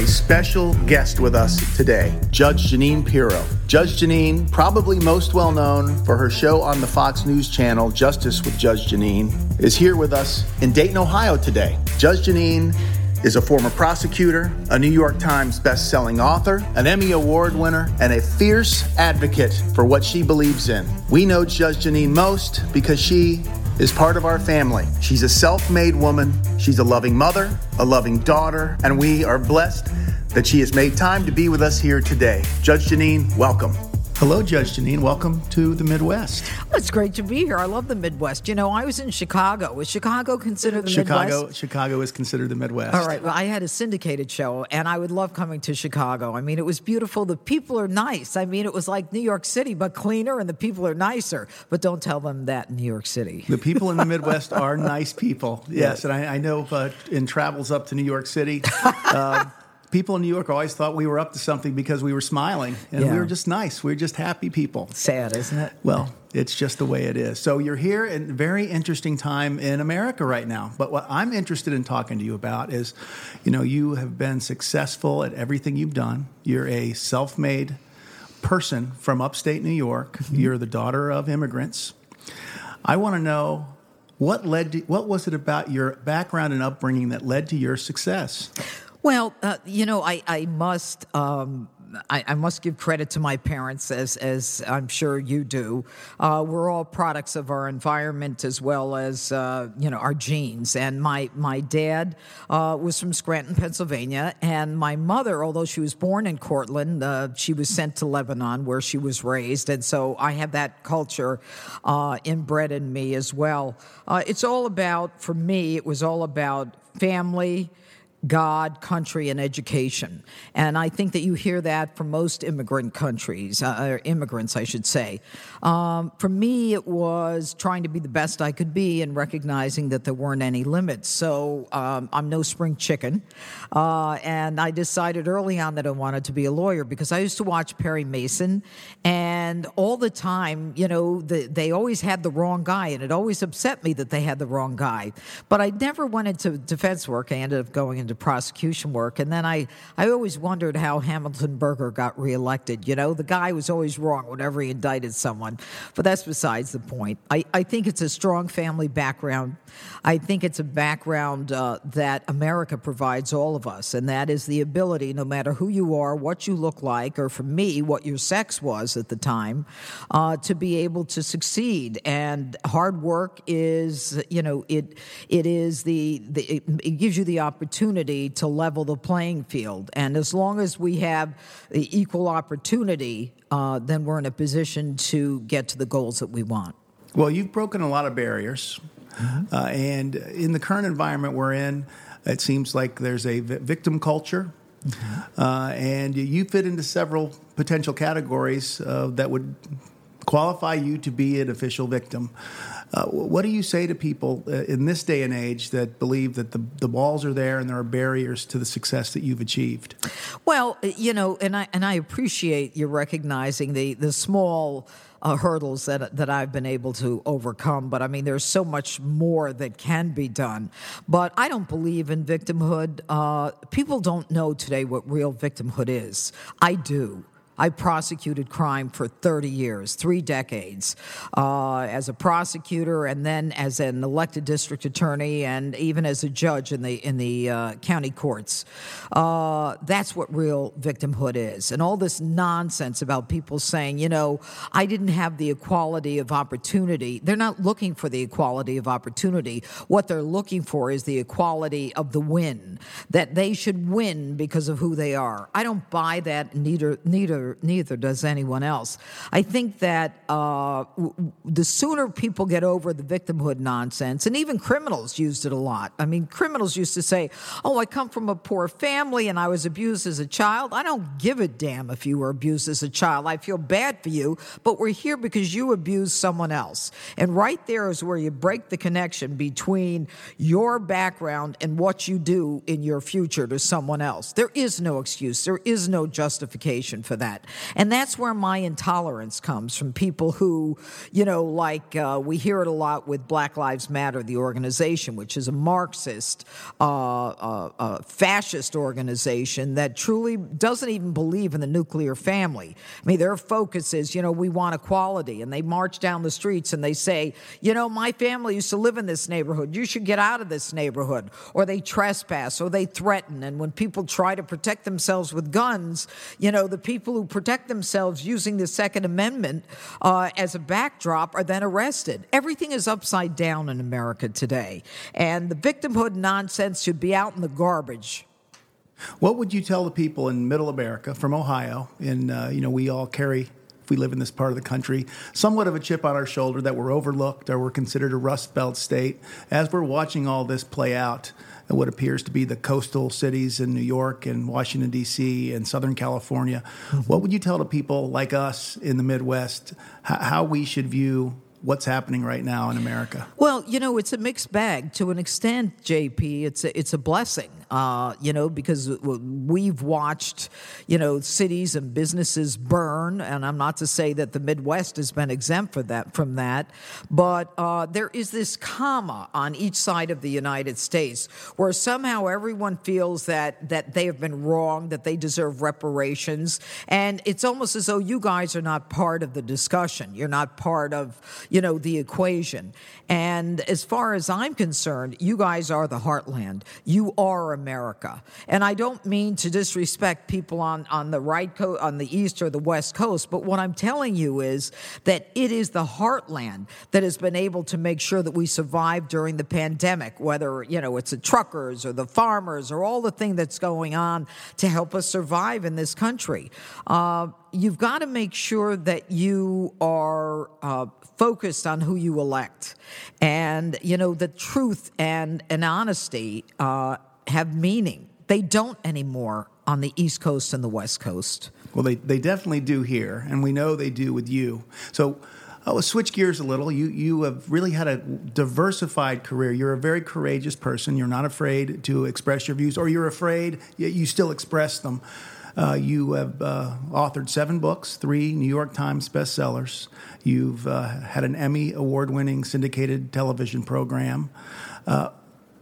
a special guest with us today, Judge Jeanine Pirro. Judge Jeanine, probably most well known for her show on the Fox News channel, Justice with Judge Jeanine, is here with us in Dayton, Ohio today. Judge Jeanine is a former prosecutor, a New York Times best-selling author, an Emmy Award winner, and a fierce advocate for what she believes in. We know Judge Jeanine most because she is part of our family. She's a self-made woman, she's a loving mother, a loving daughter, and we are blessed that she has made time to be with us here today. Judge Jeanine, welcome. Hello, Judge Jeanine. Welcome to the Midwest. Well, it's great to be here. I love the Midwest. You know, I was in Chicago. Was Chicago considered the Chicago, Midwest? Chicago Chicago is considered the Midwest. All right. Well, I had a syndicated show, and I would love coming to Chicago. I mean, it was beautiful. The people are nice. I mean, it was like New York City, but cleaner, and the people are nicer. But don't tell them that in New York City. The people in the Midwest are nice people. Yes, and I, I know uh, in travels up to New York City. Uh, people in New York always thought we were up to something because we were smiling and Yeah. we were just nice. We were just happy people. Sad, isn't it? Well, it's just the way it is. So you're here in a very interesting time in America right now. But what I'm interested in talking to you about is, you know, you have been successful at everything you've done. You're a self-made person from upstate New York. Mm-hmm. You're the daughter of immigrants. I want to know what led to, what was it about your background and upbringing that led to your success? Well, uh, you know, I, I must. Um, I, I must give credit to my parents, as as I'm sure you do. Uh, we're all products of our environment as well as uh, you know our genes. And my my dad uh, was from Scranton, Pennsylvania, and my mother, although she was born in Cortland, uh, she was sent to Lebanon where she was raised, and so I have that culture uh, inbred in me as well. It's all about, for me, it was all about family. God, country, and education. And I think that you hear that from most immigrant countries, uh, or immigrants, I should say. Um, for me, it was trying to be the best I could be and recognizing that there weren't any limits. So um, I'm no spring chicken. Uh, and I decided early on that I wanted to be a lawyer because I used to watch Perry Mason, and all the time, you know, the, they always had the wrong guy, and it always upset me that they had the wrong guy. But I never went into defense work. I ended up going into prosecution work. And then I, I always wondered how Hamilton Burger got reelected. You know, the guy was always wrong whenever he indicted someone. But that's besides the point. I, I think it's a strong family background. I think it's a background uh, that America provides all of us, and that is the ability, no matter who you are, what you look like, or for me, what your sex was at the time, uh, to be able to succeed. And hard work is, you know, it it is the, the it gives you the opportunity to level the playing field. And as long as we have the equal opportunity, uh, then we're in a position to get to the goals that we want. Well, you've broken a lot of barriers. Uh, and in the current environment we're in, it seems like there's a victim culture. Uh, and you fit into several potential categories uh, that would qualify you to be an official victim. Uh, what do you say to people uh, in this day and age that believe that the, the walls are there and there are barriers to the success that you've achieved? Well, you know, and I and I appreciate you recognizing the the small uh, hurdles that that I've been able to overcome. But I mean, there's so much more that can be done. But I don't believe in victimhood. Uh, people don't know today what real victimhood is. I do. I prosecuted crime for 30 years, three decades, uh, as a prosecutor, and then as an elected district attorney, and even as a judge in the in the uh, county courts. Uh, that's what real victimhood is, and all this nonsense about people saying, you know, I didn't have the equality of opportunity. They're not looking for the equality of opportunity. What they're looking for is the equality of the win. That they should win because of who they are. I don't buy that. Neither neither neither does anyone else. I think that uh, w- the sooner people get over the victimhood nonsense, and even criminals used it a lot. I mean, criminals used to say, "Oh, I come from a poor family and I was abused as a child." I don't give a damn if you were abused as a child. I feel bad for you, but we're here because you abused someone else. And right there is where you break the connection between your background and what you do in your future to someone else. There is no excuse. There is no justification for that. That. And that's where my intolerance comes from people who, you know, like uh, we hear it a lot with Black Lives Matter, the organization, which is a Marxist, uh, uh, uh fascist organization that truly doesn't even believe in the nuclear family. I mean, their focus is, you know, we want equality. And they march down the streets and they say, you know, my family used to live in this neighborhood. You should get out of this neighborhood. Or they trespass or they threaten. And when people try to protect themselves with guns, you know, the people who protect themselves using the Second Amendment uh, as a backdrop are then arrested. Everything is upside down in America today. And the victimhood nonsense should be out in the garbage. What would you tell the people in middle America from Ohio? And, uh, you know, we all carry we live in this part of the country, somewhat of a chip on our shoulder that we're overlooked or we're considered a Rust Belt state. As we're watching all this play out, in what appears to be the coastal cities in New York and Washington, D.C., and Southern California, mm-hmm. what would you tell to people like us in the Midwest how we should view what's happening right now in America? Well, you know, it's a mixed bag. To an extent, JP, it's a, it's a blessing uh, you know, because we've watched, you know, cities and businesses burn, and I'm not to say that the Midwest has been exempt for that from that, but uh, there is this comma on each side of the United States where somehow everyone feels that that they have been wrong, that they deserve reparations, and it's almost as though you guys are not part of the discussion. You're not part of, you know, the equation. And as far as I'm concerned, you guys are the heartland. You are America. And I don't mean to disrespect people on, on the right coast, on the east or the west coast, but what I'm telling you is that it is the heartland that has been able to make sure that we survive during the pandemic, whether, you know, it's the truckers or the farmers or all the thing that's going on to help us survive in this country. Uh, you've got to make sure that you are uh, focused on who you elect. And, you know, the truth and, and honesty uh, have meaning. They don't anymore on the East Coast and the West Coast. Well, they, they definitely do here, and we know they do with you. So I will switch gears a little. You, you have really had a diversified career. You're a very courageous person. You're not afraid to express your views, or you're afraid, yet you still express them. Uh, you have uh, authored seven books, three New York Times bestsellers. You've uh, had an Emmy award winning syndicated television program.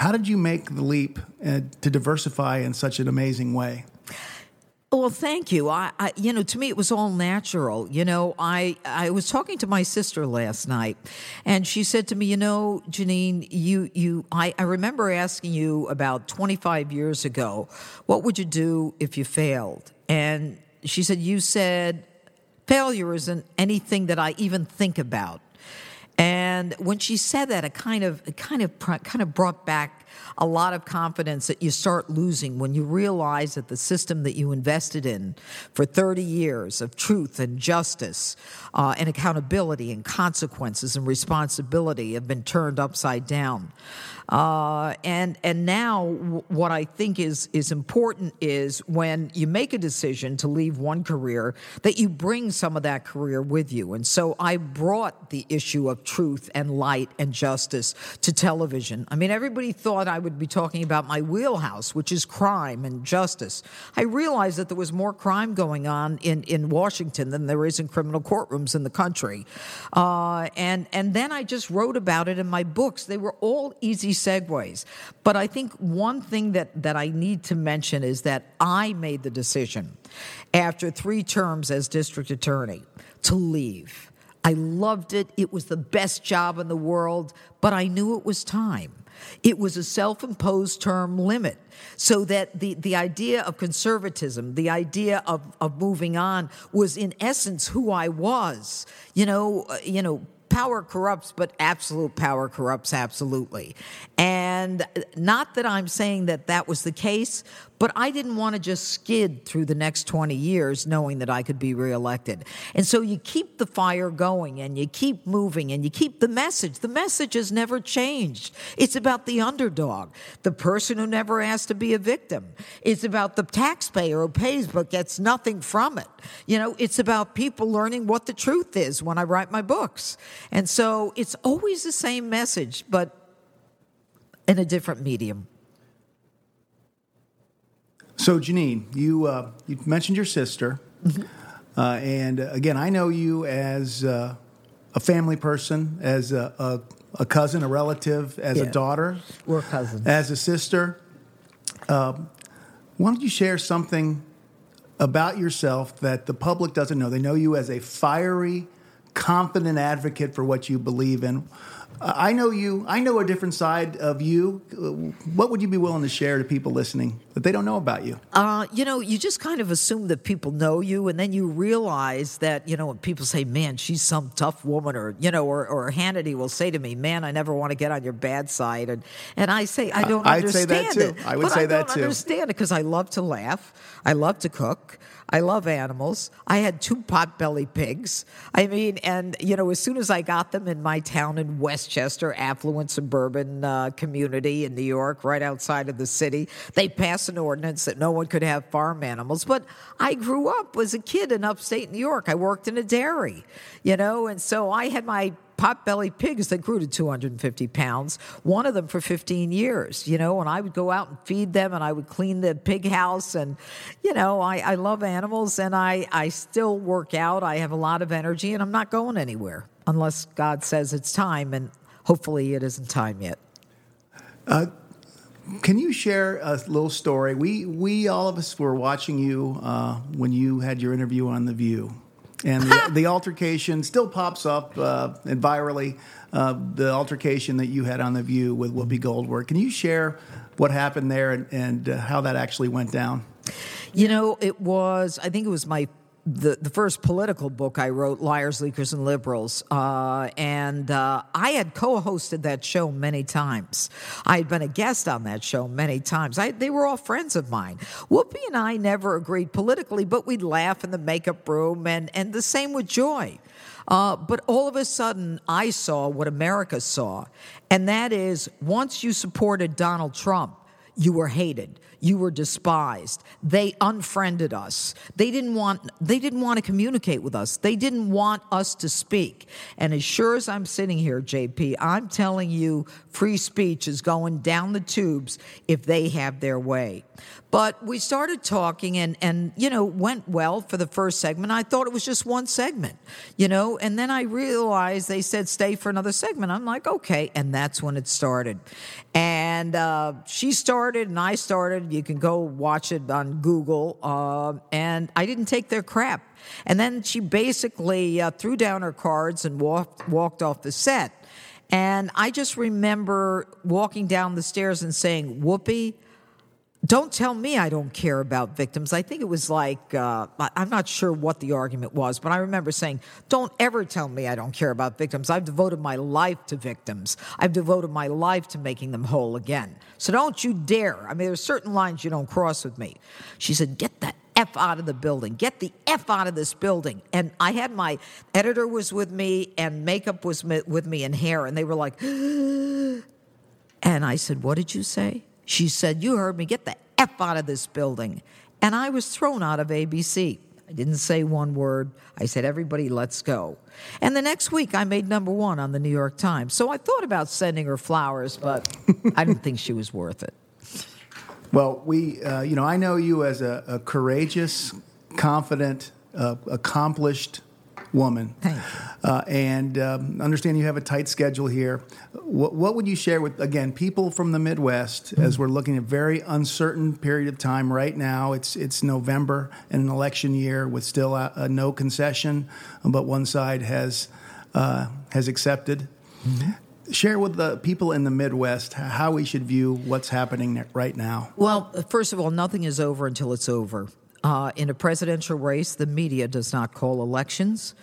How did you make the leap uh, to diversify in such an amazing way? Well, thank you. I, I, you know, to me, it was all natural. You know, I, I was talking to my sister last night, and she said to me, "You know, Jeanine, you, you, I, I remember asking you about 25 years ago, what would you do if you failed?" And she said, "You said failure isn't anything that I even think about." And when she said that, it kind of, it kind of, kind of brought back a lot of confidence that you start losing when you realize that the system that you invested in for 30 years of truth and justice uh, and accountability and consequences and responsibility have been turned upside down. Uh, and and now what I think is is important is when you make a decision to leave one career that you bring some of that career with you. And so I brought the issue of truth and light and justice to television. I mean, everybody thought I would be talking about my wheelhouse, which is crime and justice. I realized that there was more crime going on in in Washington than there is in criminal courtrooms in the country. Uh, and and then I just wrote about it in my books. They were all easy segues. But I think one thing that, that I need to mention is that I made the decision after three terms as district attorney to leave. I loved it. It was the best job in the world, but I knew it was time. It was a self imposed term limit. So that the, the idea of conservatism, the idea of, of moving on, was in essence who I was. You know, uh, you know, power corrupts, but absolute power corrupts absolutely. And not that I'm saying that that was the case, but I didn't want to just skid through the next 20 years knowing that I could be reelected. And so you keep the fire going and you keep moving and you keep the message. The message has never changed. It's about the underdog, the person who never asked to be a victim. It's about the taxpayer who pays but gets nothing from it. You know, it's about people learning what the truth is when I write my books. And so it's always the same message, but in a different medium. So, Jeanine, you uh, you mentioned your sister. Mm-hmm. Uh, and uh, again, I know you as uh, a family person, as a, a, a cousin, a relative, as Yeah. a daughter, We're cousins. as a sister. Um, why don't you share something about yourself that the public doesn't know? They know you as a fiery, confident advocate for what you believe in. Uh, I know you. I know a different side of you. Uh, What would you be willing to share to people listening that they don't know about you? Uh, you know, you just kind of assume that people know you, and then you realize that, you know, when people say, man, she's some tough woman, or, you know, or, or Hannity will say to me, man, I never want to get on your bad side. And, and I say, I don't I'd say understand that too. it. I would But say I that don't too. understand it because I love to laugh. I love to cook. I love animals. I had two potbelly pigs. I mean, and you know, as soon as I got them in my town in Westchester, affluent suburban uh, community in New York, right outside of the city, they passed an ordinance that no one could have farm animals. But I grew up as a kid in upstate New York. I worked in a dairy, you know, and so I had my potbelly pigs that grew to 250 pounds, one of them for 15 years, you know, and I would go out and feed them and I would clean the pig house. And, you know, I, I love animals and I, I still work out. I have a lot of energy and I'm not going anywhere unless God says it's time. And hopefully it isn't time yet. Can you share a little story? We we all of us were watching you uh, when you had your interview on The View, and the, the altercation still pops up uh, and virally. Uh, the altercation that you had on The View with Whoopi Goldberg. Can you share what happened there and, and uh, how that actually went down? You know, it was, I think it was my. The, the first political book I wrote, Liars, Leakers, and Liberals. Uh, and uh, I had co hosted that show many times. I had been a guest on that show many times. I, they were all friends of mine. Whoopi and I never agreed politically, but we'd laugh in the makeup room, and, and the same with Joy. Uh, but all of a sudden, I saw what America saw, and that is once you supported Donald Trump, you were hated. You were despised. They unfriended us. They didn't want they didn't want to communicate with us. They didn't want us to speak. And as sure as i'm sitting here jp i'm telling you free speech is going down the tubes if they have their way but we started talking and and you know went well for the first segment. I thought it was just one segment you know? And then i realized they said stay for another segment. I'm like okay. And that's when it started. And uh, she started and i started. You can go watch it on google uh, and i didn't take their crap. And then she basically uh, threw down her cards and walked walked off the set. And i just remember walking down the stairs and saying whoopi don't tell me I don't care about victims. I think it was like, uh, I'm not sure what the argument was, but I remember saying, don't ever tell me I don't care about victims. I've devoted my life to victims. I've devoted my life to making them whole again. So don't you dare. I mean, there's certain lines you don't cross with me. She said, get the F out of the building. Get the F out of this building. And I had my editor was with me and makeup was with me and hair. And they were like, and I said, What did you say? She said, You heard me. Get the F out of this building. And I was thrown out of ABC. I didn't say one word. I said, Everybody, let's go. And the next week, I made number one on the New York Times. So I thought about sending her flowers, but I didn't think she was worth it. Well, we, uh, you know, I know you as a, a courageous, confident, uh, accomplished woman. Uh, and um, understand you have a tight schedule here. What, what would you share with, again, people from the Midwest as we're looking at a very uncertain period of time right now? It's, it's November and an election year with still a, a no concession, but one side has, uh, has accepted. Share with the people in the Midwest how we should view what's happening right now. Well, first of all, nothing is over until it's over. Uh, in a presidential race, the media does not call elections.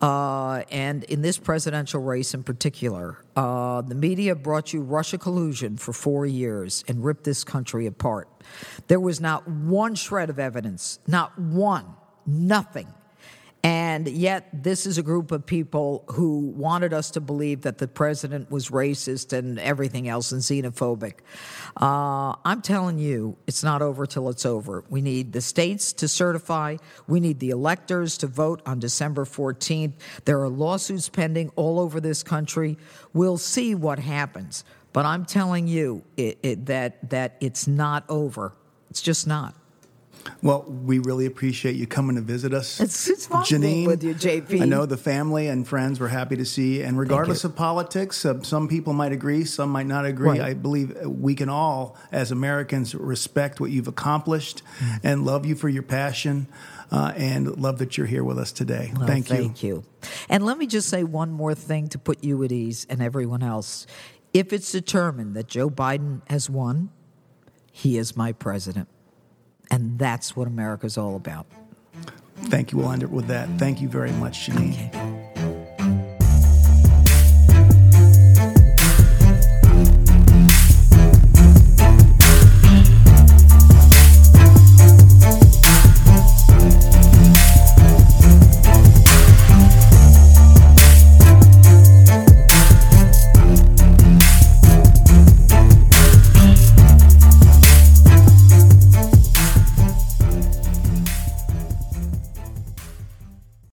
Uh, and in this presidential race in particular, uh, the media brought you Russia collusion for four years and ripped this country apart. There was not one shred of evidence, not one, nothing. And yet, this is a group of people who wanted us to believe that the president was racist and everything else and xenophobic. Uh, I'm telling you, it's not over till it's over. We need the states to certify, we need the electors to vote on December 14th. There are lawsuits pending all over this country. We'll see what happens. But I'm telling you it, it, that, that it's not over. It's just not. Well, we really appreciate you coming to visit us. It's, it's fun Jeanine, with you, JP. I know the family and friends were happy to see, you. and regardless of politics, uh, some people might agree, some might not agree. Right. I believe we can all, as Americans, respect what you've accomplished mm. and love you for your passion. Uh, and love that you're here with us today. Well, thank you. Thank you. And let me just say one more thing to put you at ease and everyone else. If it's determined that Joe Biden has won, he is my president. And that's what America's all about. Thank you. We'll end it with that. Thank you very much, Jeanine. Okay.